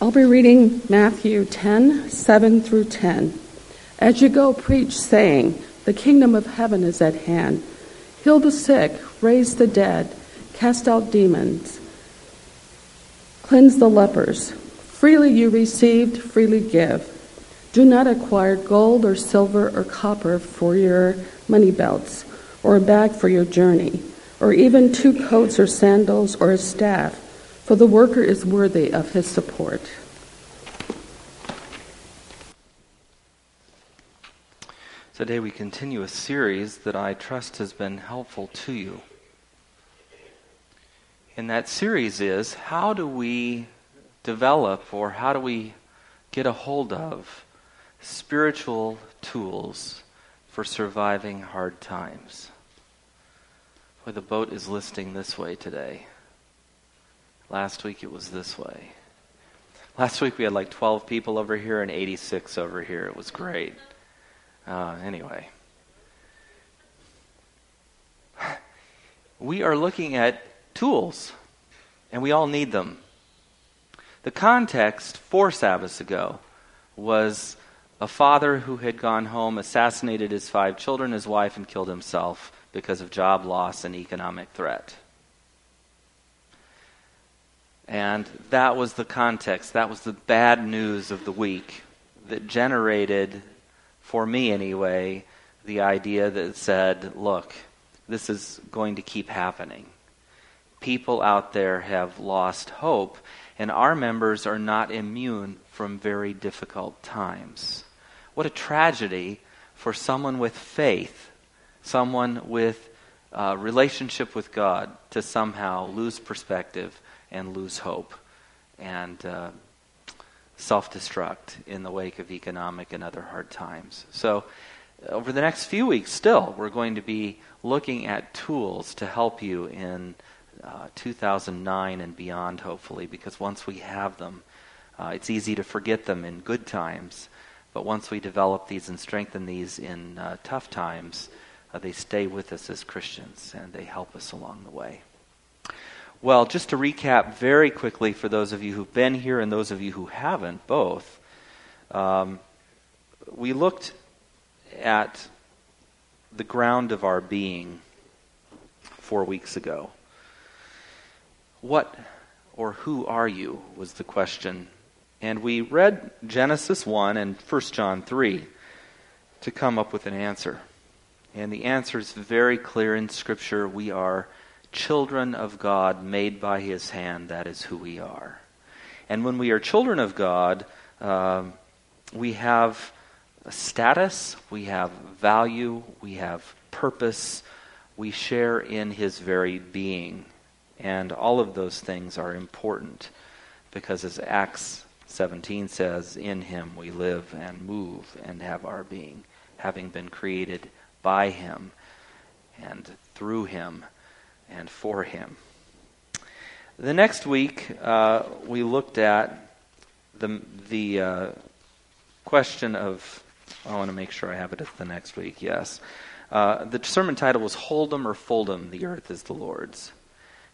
I'll be reading Matthew 10 7 through 10. As you go, preach, saying, The kingdom of heaven is at hand. Heal the sick, raise the dead, cast out demons, cleanse the lepers. Freely you received, freely give. Do not acquire gold or silver or copper for your money belts, or a bag for your journey, or even two coats or sandals or a staff, for the worker is worthy of his support. Today we continue a series that I trust has been helpful to you. And that series is how do we develop or how do we get a hold of spiritual tools for surviving hard times. Well, the boat is listing this way today. Last week it was this way. Last week we had like 12 people over here and 86 over here. It was great. Uh, anyway. We are looking at tools, and we all need them. The context four Sabbaths ago was a father who had gone home, assassinated his five children, his wife, and killed himself because of job loss and economic threat. And that was the context. That was the bad news of the week that generated, for me anyway, the idea that said, look, this is going to keep happening. People out there have lost hope, and our members are not immune from very difficult times. What a tragedy for someone with faith, someone with a relationship with God, to somehow lose perspective and lose hope and uh, self destruct in the wake of economic and other hard times. So, over the next few weeks, still, we're going to be looking at tools to help you in uh, 2009 and beyond, hopefully, because once we have them, uh, it's easy to forget them in good times. But once we develop these and strengthen these in uh, tough times, uh, they stay with us as Christians and they help us along the way. Well, just to recap very quickly for those of you who've been here and those of you who haven't, both, um, we looked at the ground of our being four weeks ago. What or who are you was the question and we read Genesis 1 and 1 John 3 to come up with an answer. And the answer is very clear in Scripture. We are children of God made by His hand. That is who we are. And when we are children of God, um, we have status, we have value, we have purpose, we share in His very being. And all of those things are important because, as Acts 17 says, In him we live and move and have our being, having been created by him and through him and for him. The next week, uh, we looked at the, the uh, question of, I want to make sure I have it at the next week, yes. Uh, the sermon title was Hold 'em or Fold 'em, the earth is the Lord's.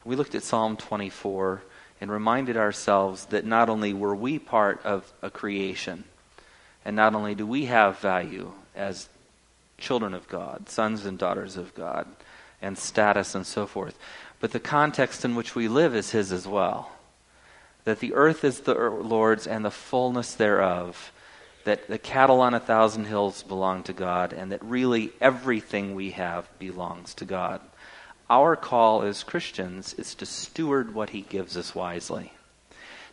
We looked at Psalm 24 and reminded ourselves that not only were we part of a creation, and not only do we have value as children of God, sons and daughters of God, and status and so forth, but the context in which we live is His as well. That the earth is the Lord's and the fullness thereof, that the cattle on a thousand hills belong to God, and that really everything we have belongs to God. Our call as Christians is to steward what He gives us wisely.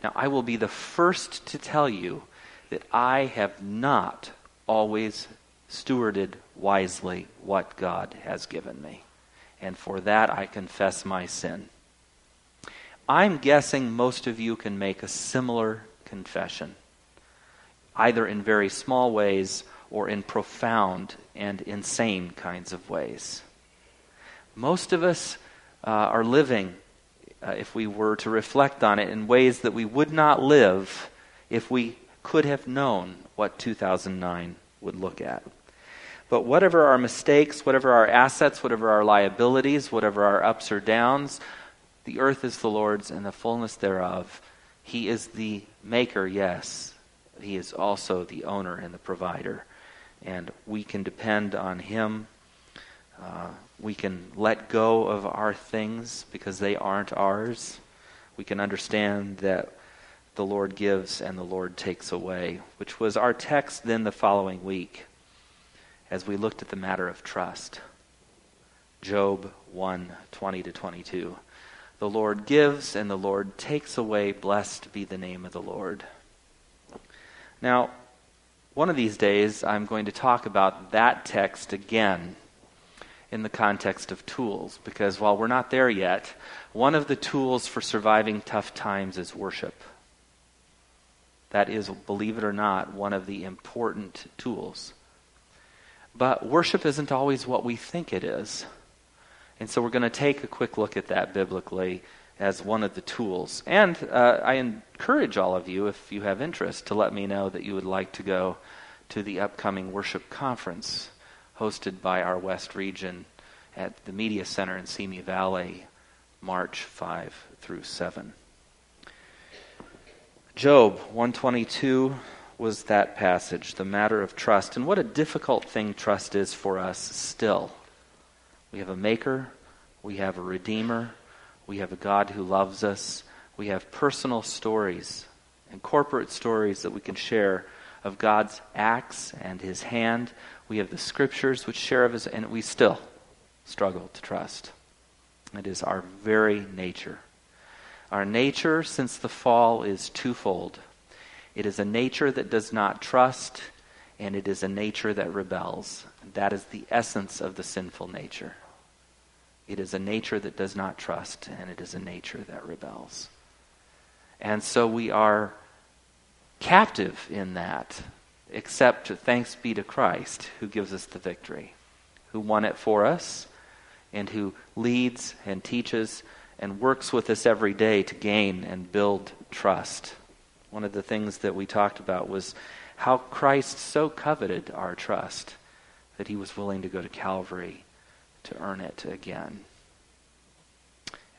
Now, I will be the first to tell you that I have not always stewarded wisely what God has given me. And for that, I confess my sin. I'm guessing most of you can make a similar confession, either in very small ways or in profound and insane kinds of ways. Most of us uh, are living, uh, if we were to reflect on it, in ways that we would not live if we could have known what 2009 would look at. But whatever our mistakes, whatever our assets, whatever our liabilities, whatever our ups or downs, the earth is the Lord's and the fullness thereof, He is the maker, yes. He is also the owner and the provider. And we can depend on Him. Uh, we can let go of our things because they aren't ours. We can understand that the Lord gives and the Lord takes away, which was our text then the following week as we looked at the matter of trust. Job 1 20 to 22. The Lord gives and the Lord takes away. Blessed be the name of the Lord. Now, one of these days, I'm going to talk about that text again in the context of tools, because while we're not there yet, one of the tools for surviving tough times is worship. That is, believe it or not, one of the important tools. But worship isn't always what we think it is. And so we're going to take a quick look at that biblically as one of the tools. And uh, I encourage all of you, if you have interest, to let me know that you would like to go to the upcoming worship conference hosted by our West region at the Media Center in Simi Valley, March 5 through 7. Job 122 was that passage, the matter of trust. And what a difficult thing trust is for us still. We have a maker, we have a redeemer, we have a God who loves us, we have personal stories and corporate stories that we can share of God's acts and his hand. We have the scriptures which share of his, and we still struggle to trust. It is our very nature. Our nature since the fall is twofold it is a nature that does not trust, and it is a nature that rebels. That is the essence of the sinful nature. It is a nature that does not trust, and it is a nature that rebels. And so we are captive in that, except thanks be to Christ who gives us the victory, who won it for us, and who leads and teaches and works with us every day to gain and build trust. One of the things that we talked about was how Christ so coveted our trust that he was willing to go to Calvary to earn it again.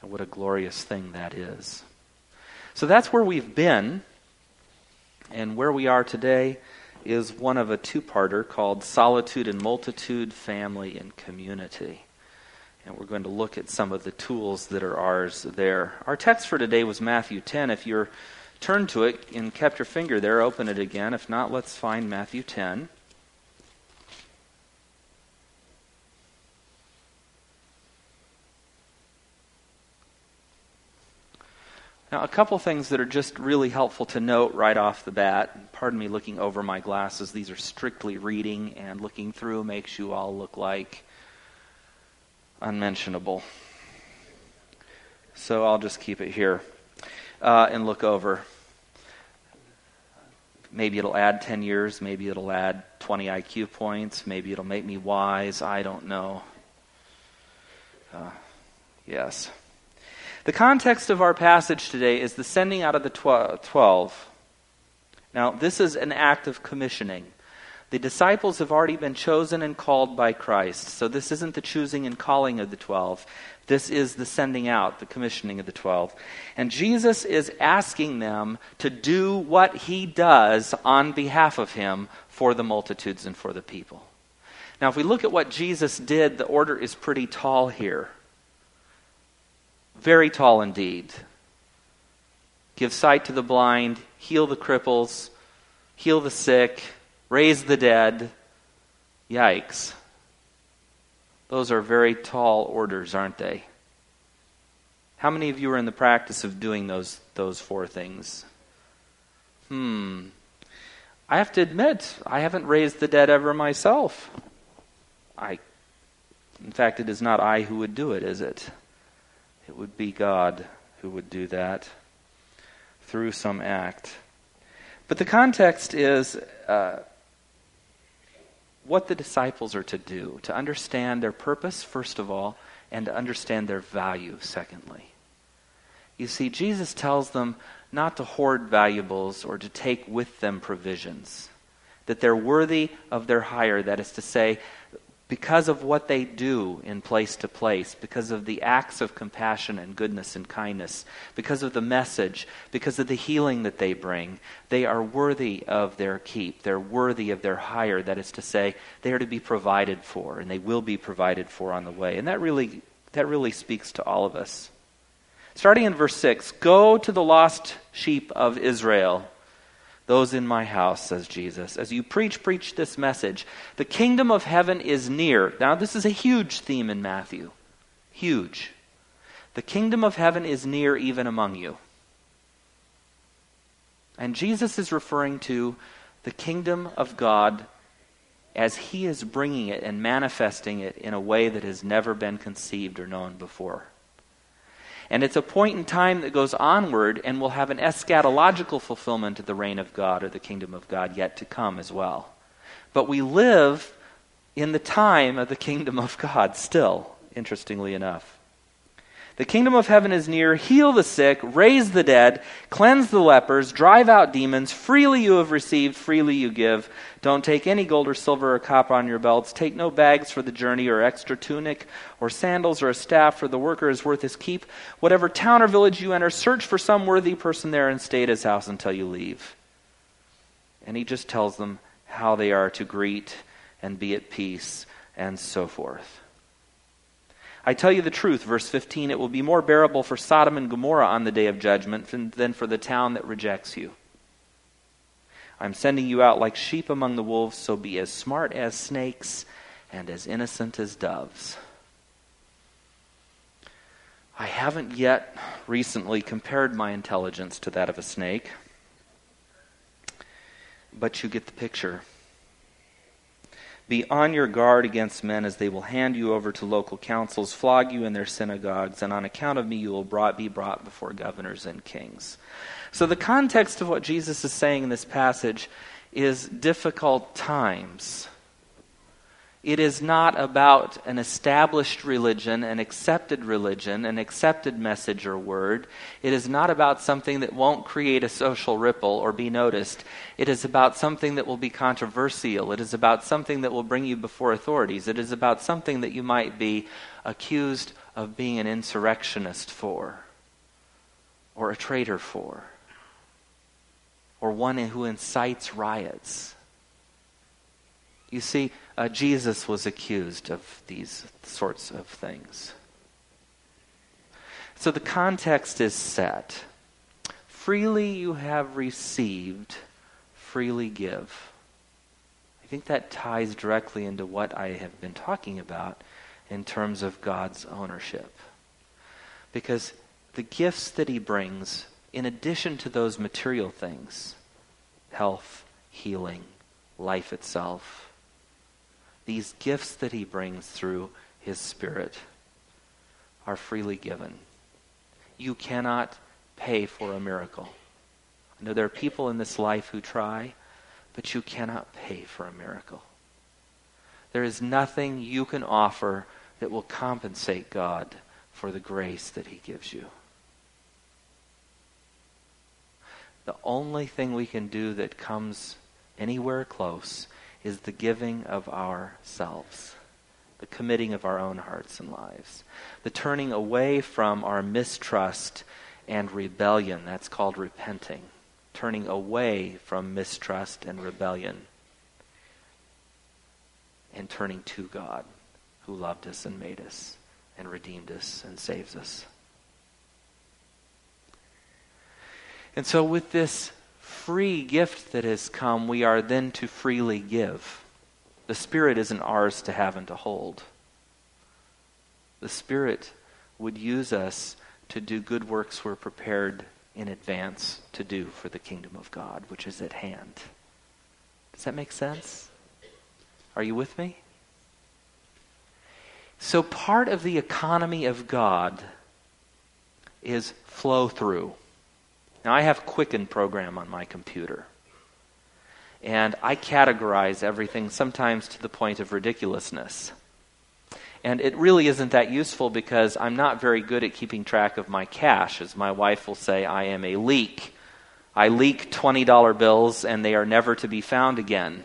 And what a glorious thing that is. So that's where we've been. And where we are today is one of a two parter called Solitude and Multitude, Family and Community. And we're going to look at some of the tools that are ours there. Our text for today was Matthew 10. If you're turn to it and kept your finger there, open it again. If not, let's find Matthew 10. Now, a couple things that are just really helpful to note right off the bat. Pardon me looking over my glasses. These are strictly reading, and looking through makes you all look like unmentionable. So I'll just keep it here uh, and look over. Maybe it'll add 10 years. Maybe it'll add 20 IQ points. Maybe it'll make me wise. I don't know. Uh, yes. The context of our passage today is the sending out of the tw- 12. Now, this is an act of commissioning. The disciples have already been chosen and called by Christ. So this isn't the choosing and calling of the 12. This is the sending out, the commissioning of the 12. And Jesus is asking them to do what he does on behalf of him for the multitudes and for the people. Now, if we look at what Jesus did, the order is pretty tall here. Very tall indeed. Give sight to the blind, heal the cripples, heal the sick, raise the dead. Yikes. Those are very tall orders, aren't they? How many of you are in the practice of doing those, those four things? Hmm. I have to admit, I haven't raised the dead ever myself. I, in fact, it is not I who would do it, is it? It would be God who would do that through some act. But the context is uh, what the disciples are to do, to understand their purpose, first of all, and to understand their value, secondly. You see, Jesus tells them not to hoard valuables or to take with them provisions, that they're worthy of their hire. That is to say, because of what they do in place to place, because of the acts of compassion and goodness and kindness, because of the message, because of the healing that they bring, they are worthy of their keep. They're worthy of their hire. That is to say, they are to be provided for, and they will be provided for on the way. And that really, that really speaks to all of us. Starting in verse 6 Go to the lost sheep of Israel those in my house, says Jesus. As you preach, preach this message. The kingdom of heaven is near. Now, this is a huge theme in Matthew. Huge. The kingdom of heaven is near even among you. And Jesus is referring to the kingdom of God as he is bringing it and manifesting it in a way that has never been conceived or known before. And it's a point in time that goes onward and will have an eschatological fulfillment of the reign of God or the kingdom of God yet to come as well. But we live in the time of the kingdom of God still, interestingly enough. The kingdom of heaven is near. Heal the sick, raise the dead, cleanse the lepers, drive out demons. Freely you have received, freely you give. Don't take any gold or silver or copper on your belts. Take no bags for the journey or extra tunic or sandals or a staff, for the worker is worth his keep. Whatever town or village you enter, search for some worthy person there and stay at his house until you leave. And he just tells them how they are to greet and be at peace and so forth. I tell you the truth, verse 15, it will be more bearable for Sodom and Gomorrah on the day of judgment than for the town that rejects you. I'm sending you out like sheep among the wolves, so be as smart as snakes and as innocent as doves. I haven't yet recently compared my intelligence to that of a snake, but you get the picture. Be on your guard against men, as they will hand you over to local councils, flog you in their synagogues, and on account of me you will brought, be brought before governors and kings. So, the context of what Jesus is saying in this passage is difficult times. It is not about an established religion, an accepted religion, an accepted message or word. It is not about something that won't create a social ripple or be noticed. It is about something that will be controversial. It is about something that will bring you before authorities. It is about something that you might be accused of being an insurrectionist for, or a traitor for, or one who incites riots. You see, uh, Jesus was accused of these sorts of things. So the context is set. Freely you have received, freely give. I think that ties directly into what I have been talking about in terms of God's ownership. Because the gifts that He brings, in addition to those material things health, healing, life itself these gifts that he brings through his Spirit are freely given. You cannot pay for a miracle. I know there are people in this life who try, but you cannot pay for a miracle. There is nothing you can offer that will compensate God for the grace that he gives you. The only thing we can do that comes anywhere close is the giving of ourselves, the committing of our own hearts and lives, the turning away from our mistrust and rebellion. That's called repenting. Turning away from mistrust and rebellion and turning to God who loved us and made us and redeemed us and saves us. And so, with this free gift that has come, we are then to freely give. The Spirit isn't ours to have and to hold. The Spirit would use us to do good works we're prepared in advance to do for the kingdom of God, which is at hand. Does that make sense? Are you with me? So, part of the economy of God is flow through. Now, I have Quicken program on my computer. And I categorize everything sometimes to the point of ridiculousness. And it really isn't that useful because I'm not very good at keeping track of my cash. As my wife will say, I am a leak. I leak $20 bills and they are never to be found again.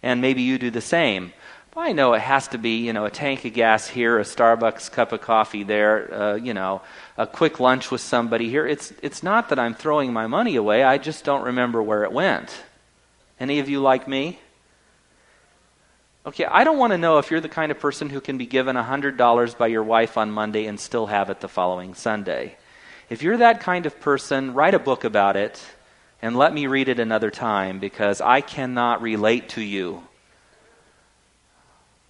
And maybe you do the same. Well, I know it has to be, you know, a tank of gas here, a Starbucks cup of coffee there, uh, you know, a quick lunch with somebody here. It's, it's not that I'm throwing my money away, I just don't remember where it went. Any of you like me? Okay, I don't want to know if you're the kind of person who can be given $100 by your wife on Monday and still have it the following Sunday. If you're that kind of person, write a book about it and let me read it another time because I cannot relate to you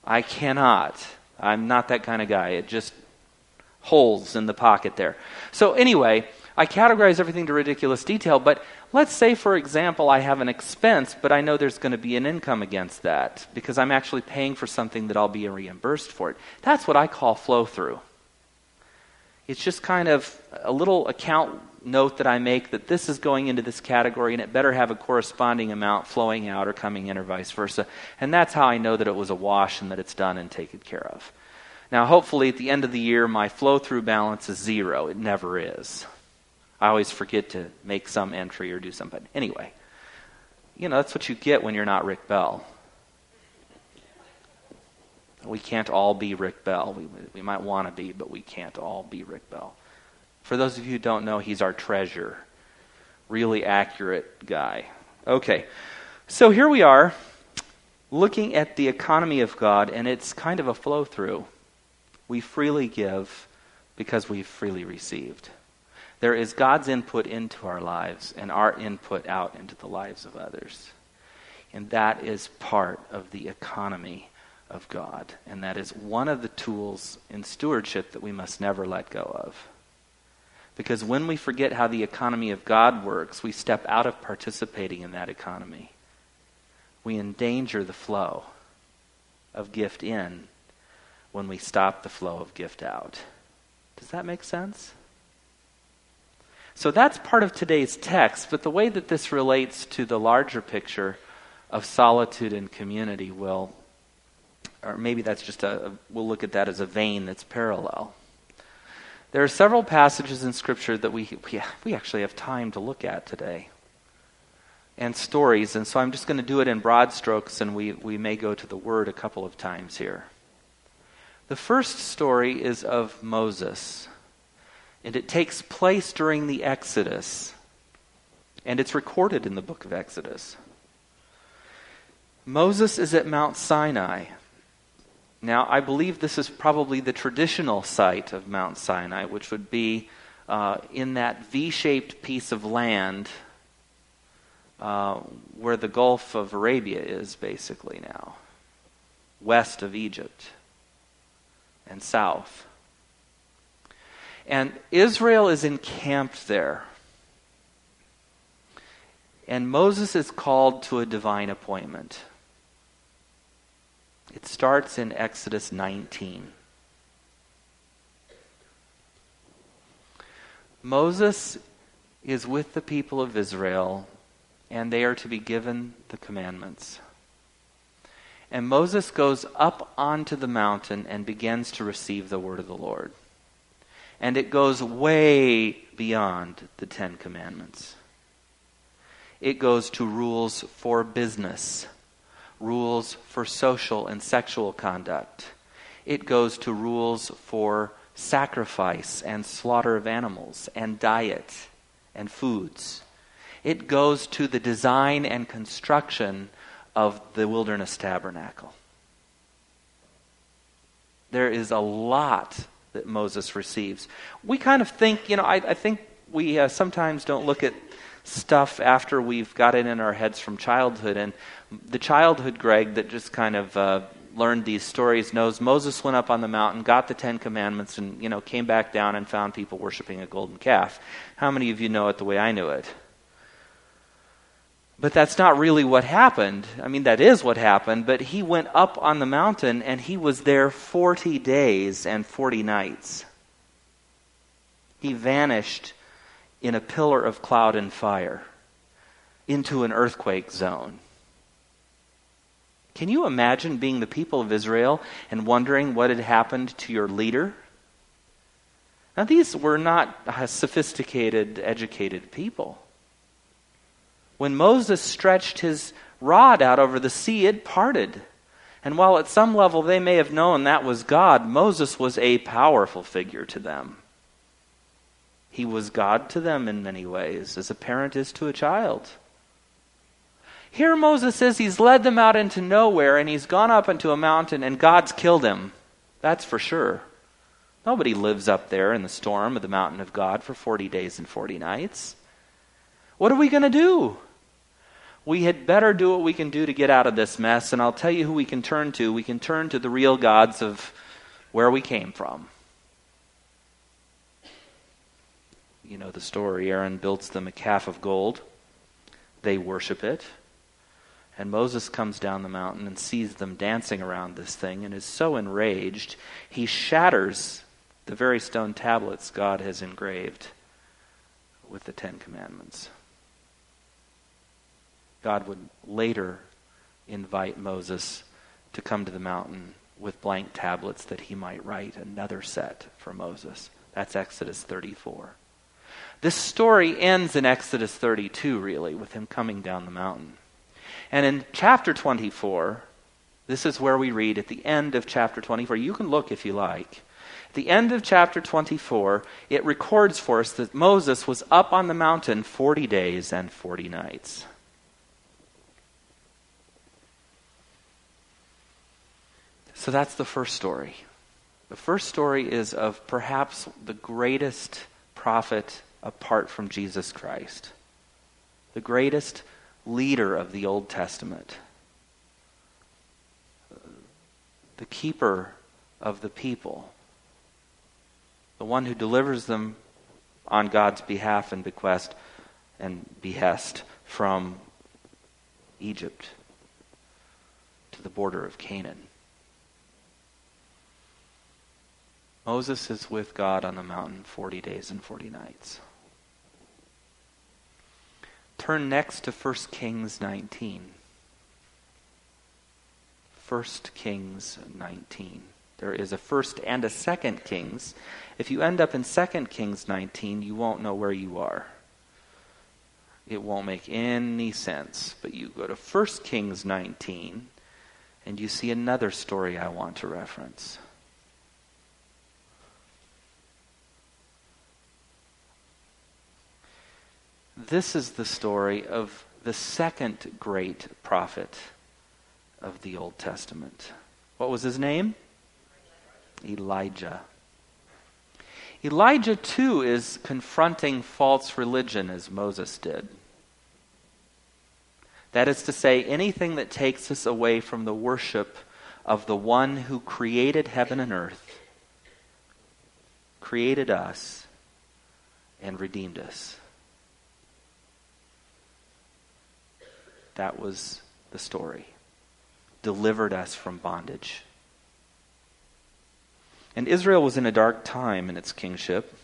I cannot. I'm not that kind of guy. It just holes in the pocket there. So, anyway, I categorize everything to ridiculous detail, but let's say, for example, I have an expense, but I know there's going to be an income against that because I'm actually paying for something that I'll be reimbursed for it. That's what I call flow through. It's just kind of a little account note that I make that this is going into this category and it better have a corresponding amount flowing out or coming in or vice versa. And that's how I know that it was a wash and that it's done and taken care of. Now, hopefully, at the end of the year, my flow through balance is zero. It never is. I always forget to make some entry or do something. Anyway, you know, that's what you get when you're not Rick Bell. We can't all be Rick Bell. We, we might want to be, but we can't all be Rick Bell. For those of you who don't know, he's our treasure. Really accurate guy. Okay, so here we are looking at the economy of God, and it's kind of a flow through. We freely give because we've freely received. There is God's input into our lives and our input out into the lives of others. And that is part of the economy of God. And that is one of the tools in stewardship that we must never let go of. Because when we forget how the economy of God works, we step out of participating in that economy. We endanger the flow of gift in when we stop the flow of gift out. Does that make sense? So that's part of today's text, but the way that this relates to the larger picture of solitude and community will, or maybe that's just a, we'll look at that as a vein that's parallel. There are several passages in Scripture that we, we, we actually have time to look at today and stories, and so I'm just going to do it in broad strokes, and we, we may go to the Word a couple of times here. The first story is of Moses, and it takes place during the Exodus, and it's recorded in the book of Exodus. Moses is at Mount Sinai. Now, I believe this is probably the traditional site of Mount Sinai, which would be uh, in that V shaped piece of land uh, where the Gulf of Arabia is basically now, west of Egypt and south. And Israel is encamped there. And Moses is called to a divine appointment. It starts in Exodus 19. Moses is with the people of Israel, and they are to be given the commandments. And Moses goes up onto the mountain and begins to receive the word of the Lord. And it goes way beyond the Ten Commandments. It goes to rules for business rules for social and sexual conduct. It goes to rules for sacrifice and slaughter of animals and diet and foods. It goes to the design and construction of the wilderness tabernacle. There is a lot that Moses receives. We kind of think, you know, I, I think we uh, sometimes don't look at stuff after we've got it in our heads from childhood. And the childhood Greg that just kind of uh, learned these stories knows Moses went up on the mountain, got the Ten Commandments, and you know came back down and found people worshiping a golden calf. How many of you know it the way I knew it? But that's not really what happened. I mean, that is what happened, but he went up on the mountain and he was there 40 days and 40 nights. He vanished in a pillar of cloud and fire into an earthquake zone. Can you imagine being the people of Israel and wondering what had happened to your leader? Now, these were not sophisticated, educated people. When Moses stretched his rod out over the sea, it parted. And while at some level they may have known that was God, Moses was a powerful figure to them. He was God to them in many ways, as a parent is to a child. Here Moses says he's led them out into nowhere and he's gone up into a mountain and God's killed him. That's for sure. Nobody lives up there in the storm of the mountain of God for 40 days and 40 nights. What are we going to do? We had better do what we can do to get out of this mess, and I'll tell you who we can turn to. We can turn to the real gods of where we came from. You know the story. Aaron builds them a calf of gold. They worship it. And Moses comes down the mountain and sees them dancing around this thing and is so enraged, he shatters the very stone tablets God has engraved with the Ten Commandments. God would later invite Moses to come to the mountain with blank tablets that he might write another set for Moses. That's Exodus 34. This story ends in Exodus 32, really, with him coming down the mountain. And in chapter 24, this is where we read at the end of chapter 24. You can look if you like. At the end of chapter 24, it records for us that Moses was up on the mountain 40 days and 40 nights. So that's the first story. The first story is of perhaps the greatest prophet apart from Jesus Christ, the greatest leader of the Old Testament, the keeper of the people, the one who delivers them on God's behalf and bequest and behest from Egypt to the border of Canaan. Moses is with God on the mountain 40 days and 40 nights. Turn next to 1 Kings 19. 1 Kings 19. There is a first and a second Kings. If you end up in 2 Kings 19, you won't know where you are. It won't make any sense. But you go to 1 Kings 19, and you see another story I want to reference. This is the story of the second great prophet of the Old Testament. What was his name? Elijah. Elijah, too, is confronting false religion as Moses did. That is to say, anything that takes us away from the worship of the one who created heaven and earth, created us, and redeemed us. That was the story. Delivered us from bondage. And Israel was in a dark time in its kingship.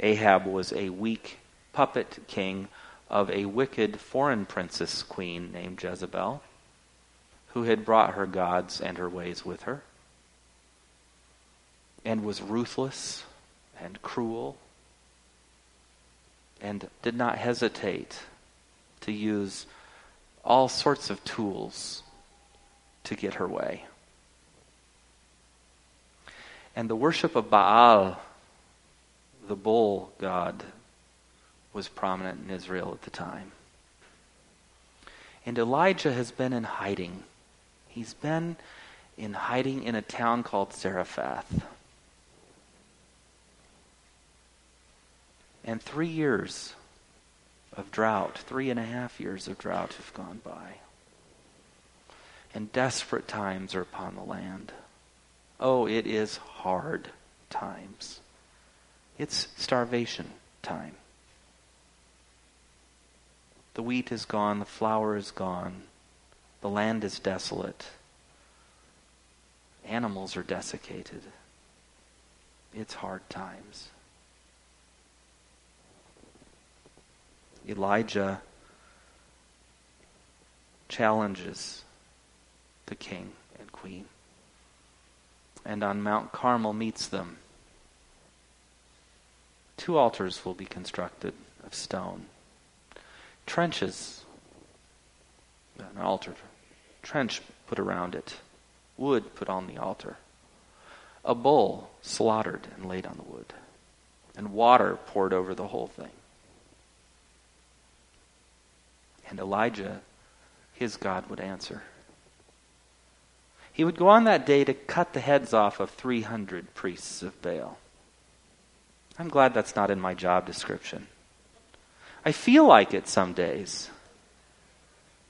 Ahab was a weak puppet king of a wicked foreign princess queen named Jezebel, who had brought her gods and her ways with her, and was ruthless and cruel, and did not hesitate to use all sorts of tools to get her way. And the worship of Baal, the bull god, was prominent in Israel at the time. And Elijah has been in hiding. He's been in hiding in a town called Zarephath. And three years of drought, three and a half years of drought have gone by. And desperate times are upon the land. Oh, it is hard times. It's starvation time. The wheat is gone, the flour is gone, the land is desolate, animals are desiccated. It's hard times. Elijah challenges the king and queen. And on Mount Carmel meets them. Two altars will be constructed of stone. Trenches an altar, trench put around it, wood put on the altar, a bull slaughtered and laid on the wood, and water poured over the whole thing. And Elijah, his God, would answer. He would go on that day to cut the heads off of 300 priests of Baal. I'm glad that's not in my job description. I feel like it some days.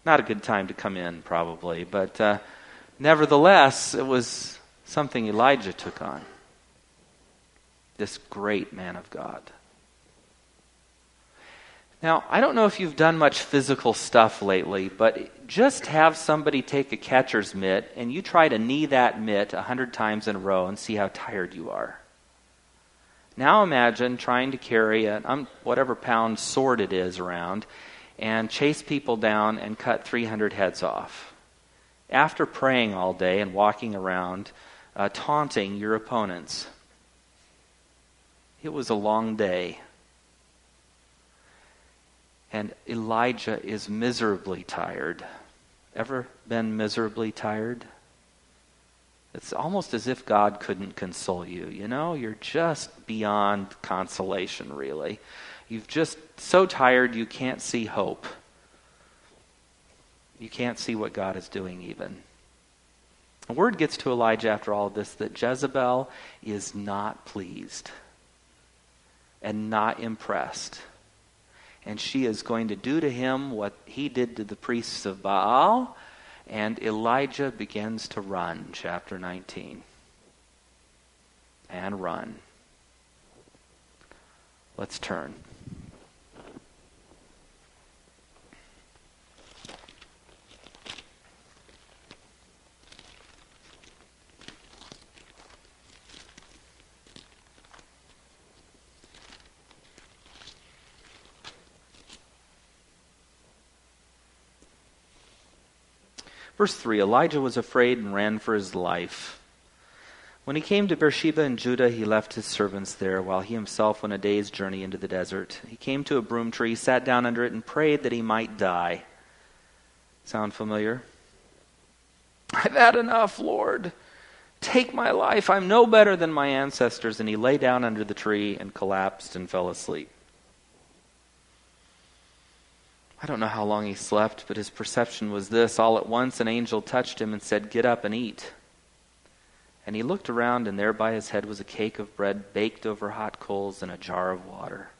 Not a good time to come in, probably, but uh, nevertheless, it was something Elijah took on. This great man of God. Now, I don't know if you've done much physical stuff lately, but just have somebody take a catcher's mitt and you try to knee that mitt a hundred times in a row and see how tired you are. Now imagine trying to carry a um, whatever pound sword it is around and chase people down and cut 300 heads off. After praying all day and walking around, uh, taunting your opponents. It was a long day. And Elijah is miserably tired. Ever been miserably tired? It's almost as if God couldn't console you. You know, you're just beyond consolation, really. You've just so tired you can't see hope. You can't see what God is doing, even. A word gets to Elijah after all of this that Jezebel is not pleased and not impressed and she is going to do to him what he did to the priests of Baal. And Elijah begins to run, chapter 19. And run. Let's turn. Verse 3 Elijah was afraid and ran for his life. When he came to Beersheba in Judah, he left his servants there, while he himself went a day's journey into the desert. He came to a broom tree, sat down under it, and prayed that he might die. Sound familiar? I've had enough, Lord. Take my life. I'm no better than my ancestors. And he lay down under the tree and collapsed and fell asleep. I don't know how long he slept, but his perception was this. All at once, an angel touched him and said, Get up and eat. And he looked around, and there by his head was a cake of bread baked over hot coals and a jar of water.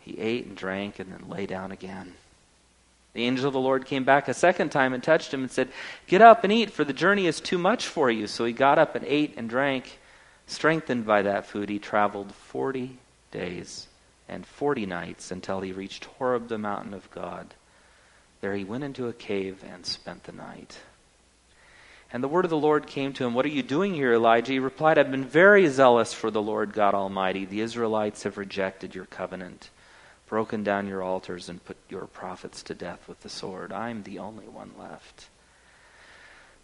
He ate and drank and then lay down again. The angel of the Lord came back a second time and touched him and said, Get up and eat, for the journey is too much for you. So he got up and ate and drank. Strengthened by that food, he traveled forty days and forty nights until he reached Horeb, the mountain of God. There he went into a cave and spent the night. And the word of the Lord came to him, What are you doing here, Elijah? He replied, I've been very zealous for the Lord God Almighty. The Israelites have rejected your covenant, broken down your altars, and put your prophets to death with the sword. I'm the only one left.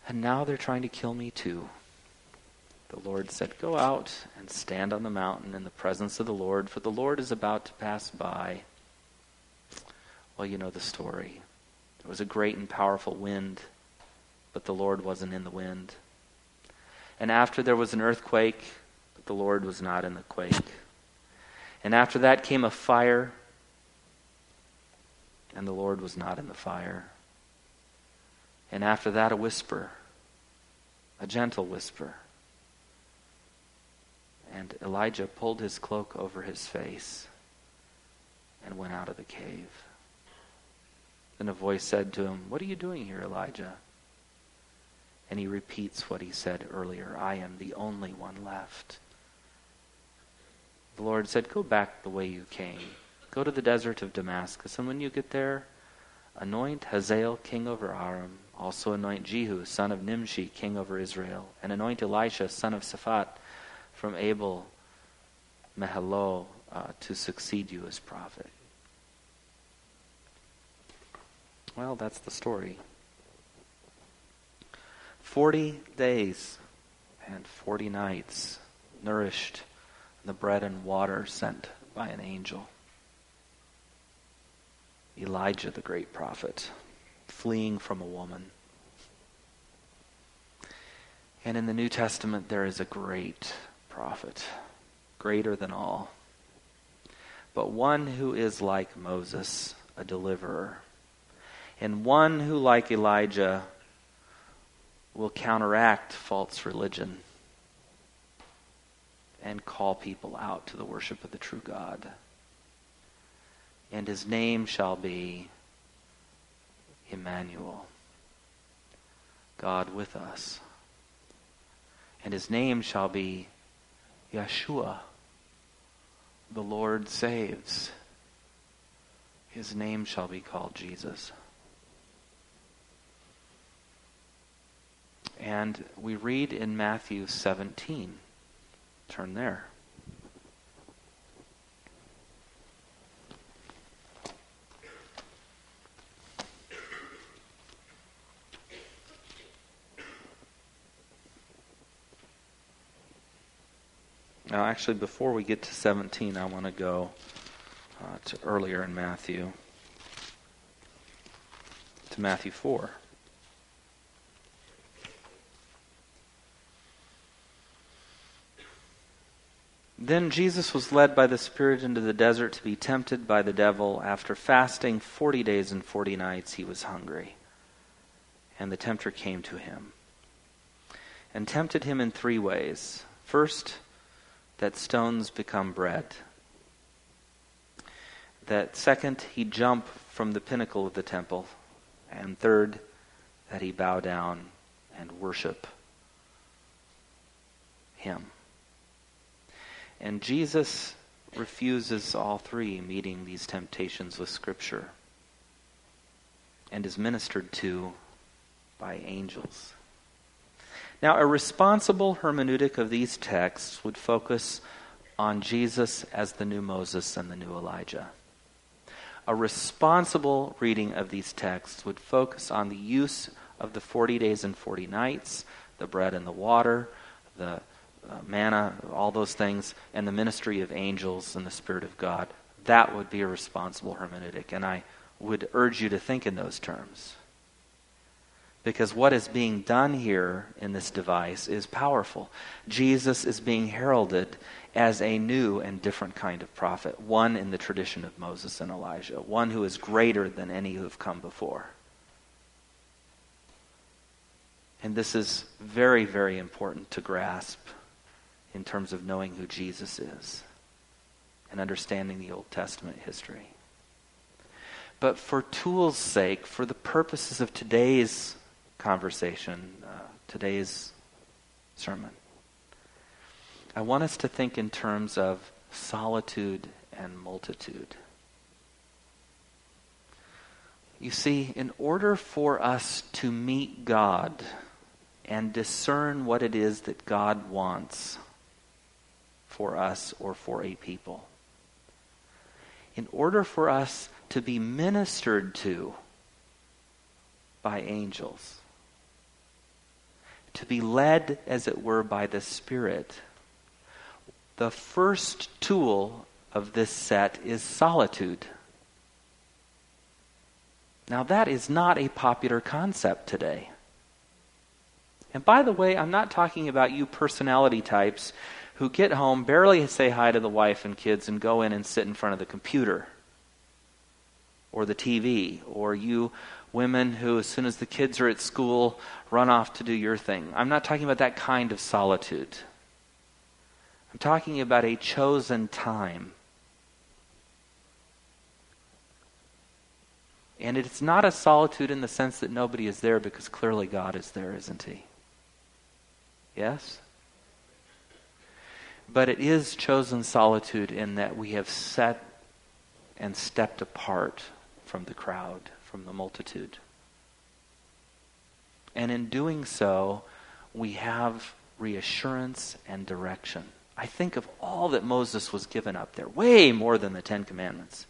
And now they're trying to kill me too the Lord said, Go out and stand on the mountain in the presence of the Lord, for the Lord is about to pass by. Well, you know the story. There was a great and powerful wind, but the Lord wasn't in the wind. And after there was an earthquake, but the Lord was not in the quake. And after that came a fire, and the Lord was not in the fire. And after that, a whisper, a gentle whisper. And Elijah pulled his cloak over his face and went out of the cave. Then a voice said to him, What are you doing here, Elijah? And he repeats what he said earlier I am the only one left. The Lord said, Go back the way you came. Go to the desert of Damascus, and when you get there, anoint Hazael king over Aram. Also anoint Jehu, son of Nimshi, king over Israel, and anoint Elisha, son of Shaphat, from Abel Meholah uh, to succeed you as prophet. Well, that's the story. Forty days and forty nights nourished the bread and water sent by an angel. Elijah, the great prophet. fleeing from a woman. And in the New Testament, there is a great prophet, greater than all, but one who is like Moses, a deliverer, and one who, like Elijah, will counteract false religion and call people out to the worship of the true God. And his name shall be Emmanuel, God with us. And his name shall be Yeshua, the Lord saves. His name shall be called Jesus. And we read in Matthew 17. Turn there. Now, actually, before we get to 17, I want to go uh, to earlier in Matthew, to Matthew 4. Then Jesus was led by the Spirit into the desert to be tempted by the devil. After fasting forty days and forty nights, he was hungry. And the tempter came to him and tempted him in three ways. First, that stones become bread. That second, he jump from the pinnacle of the temple. And third, that he bow down and worship him. And Jesus refuses all three, meeting these temptations with Scripture, and is ministered to by angels. Now, a responsible hermeneutic of these texts would focus on Jesus as the new Moses and the new Elijah. A responsible reading of these texts would focus on the use of the 40 days and 40 nights, the bread and the water, the uh, manna, all those things, and the ministry of angels and the Spirit of God. That would be a responsible hermeneutic. And I would urge you to think in those terms. Because what is being done here in this device is powerful. Jesus is being heralded as a new and different kind of prophet, one in the tradition of Moses and Elijah, one who is greater than any who have come before. And this is very, very important to grasp in terms of knowing who Jesus is and understanding the Old Testament history. But for Tool's sake, for the purposes of today's conversation, uh, today's sermon, I want us to think in terms of solitude and multitude. You see, in order for us to meet God and discern what it is that God wants, for us or for a people. In order for us to be ministered to by angels, to be led, as it were, by the Spirit, the first tool of this set is solitude. Now, that is not a popular concept today. And by the way, I'm not talking about you personality types who get home, barely say hi to the wife and kids, and go in and sit in front of the computer or the TV, or you women who, as soon as the kids are at school, run off to do your thing. I'm not talking about that kind of solitude. I'm talking about a chosen time. And it's not a solitude in the sense that nobody is there because clearly God is there, isn't He? Yes? But it is chosen solitude in that we have set and stepped apart from the crowd, from the multitude. And in doing so, we have reassurance and direction. I think of all that Moses was given up there, way more than the Ten Commandments.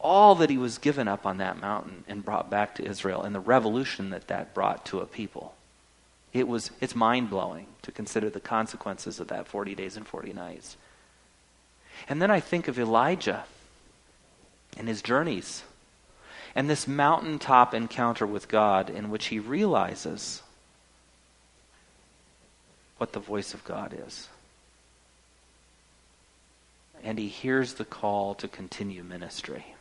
All that he was given up on that mountain and brought back to Israel, and the revolution that that brought to a people. It was, it's mind blowing to consider the consequences of that 40 days and 40 nights. And then I think of Elijah and his journeys And this mountaintop encounter with God, in which he realizes what the voice of God is. And he hears the call to continue ministry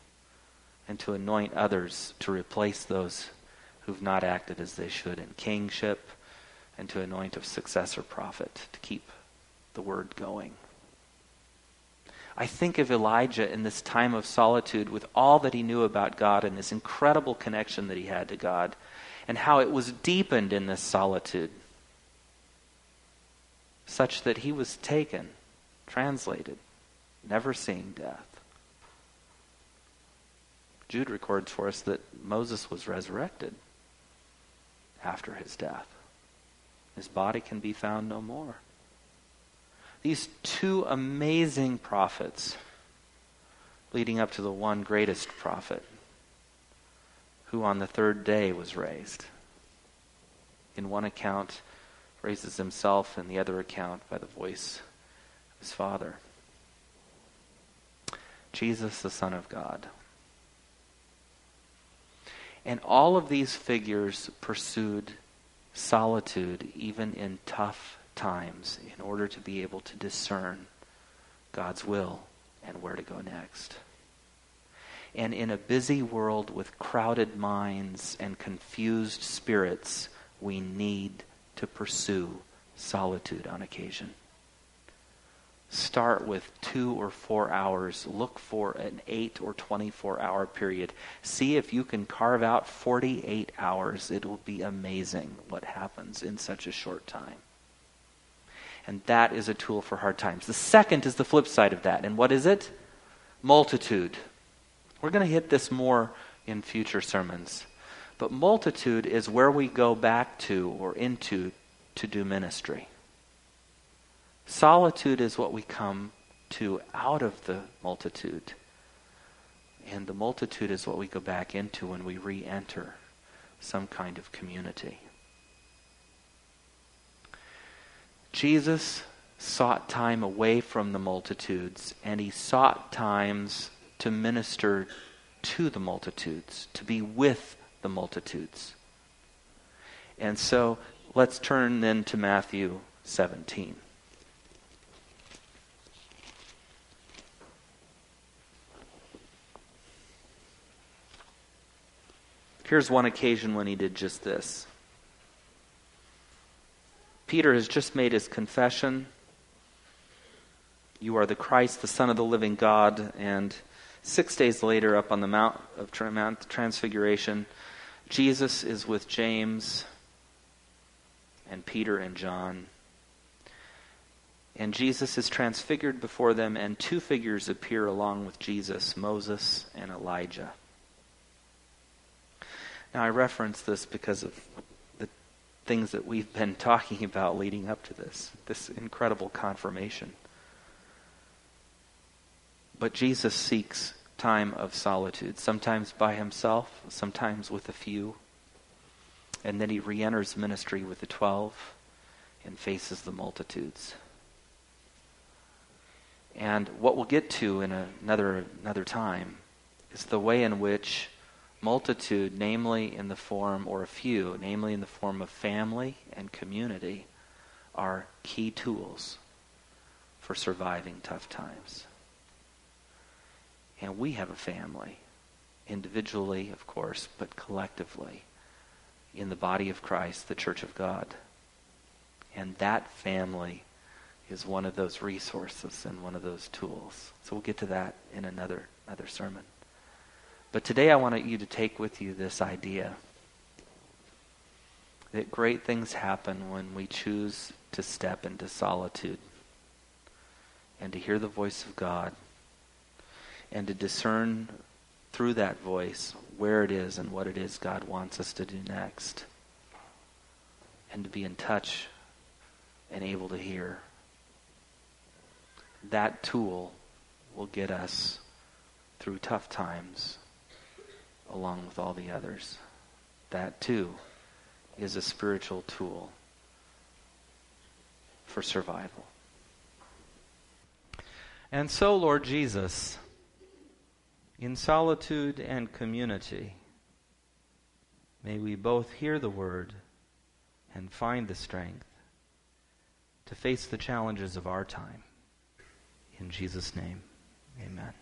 and to anoint others to replace those who've not acted as they should in kingship and to anoint a successor prophet to keep the word going. I think of Elijah in this time of solitude with all that he knew about God and this incredible connection that he had to God, and how it was deepened in this solitude, such that he was taken, translated, never seeing death. Jude records for us that Moses was resurrected after his death. His body can be found no more. These two amazing prophets, leading up to the one greatest prophet, who on the third day was raised. In one account, raises himself, in the other account, by the voice of his Father. Jesus, the Son of God. And all of these figures pursued solitude even in tough times in order to be able to discern God's will and where to go next. And in a busy world with crowded minds and confused spirits, we need to pursue solitude on occasion. Start with two or four hours. Look for an eight or 24 hour period. See if you can carve out 48 hours. It will be amazing what happens in such a short time. And that is a tool for hard times. The second is the flip side of that. And what is it? Multitude. We're going to hit this more in future sermons. But multitude is where we go back to or into to do ministry. Solitude is what we come to out of the multitude. And the multitude is what we go back into when we re enter some kind of community. Jesus sought time away from the multitudes, and he sought times to minister to the multitudes, to be with the multitudes. And so let's turn then to Matthew 17. Here's one occasion when he did just this. Peter has just made his confession. You are the Christ, the Son of the living God. And six days later, up on the Mount of Transfiguration, Jesus is with James and Peter and John. And Jesus is transfigured before them, and two figures appear along with Jesus Moses and Elijah. Now, I reference this because of things that we've been talking about leading up to this, this incredible confirmation. But Jesus seeks time of solitude, sometimes by himself, sometimes with a few. And then he re enters ministry with the twelve and faces the multitudes. And what we'll get to in another, another time is the way in which multitude, namely in the form, or a few, namely in the form of family and community, are key tools for surviving tough times. And we have a family, individually, of course, but collectively, in the body of Christ, the Church of God. And that family is one of those resources and one of those tools. So we'll get to that in another, another sermon. But today I want you to take with you this idea that great things happen when we choose to step into solitude and to hear the voice of God and to discern through that voice where it is and what it is God wants us to do next and to be in touch and able to hear. That tool will get us through tough times along with all the others. That too is a spiritual tool for survival. And so, Lord Jesus, in solitude and community, May we both hear the word and find the strength to face the challenges of our time. In Jesus' name, amen.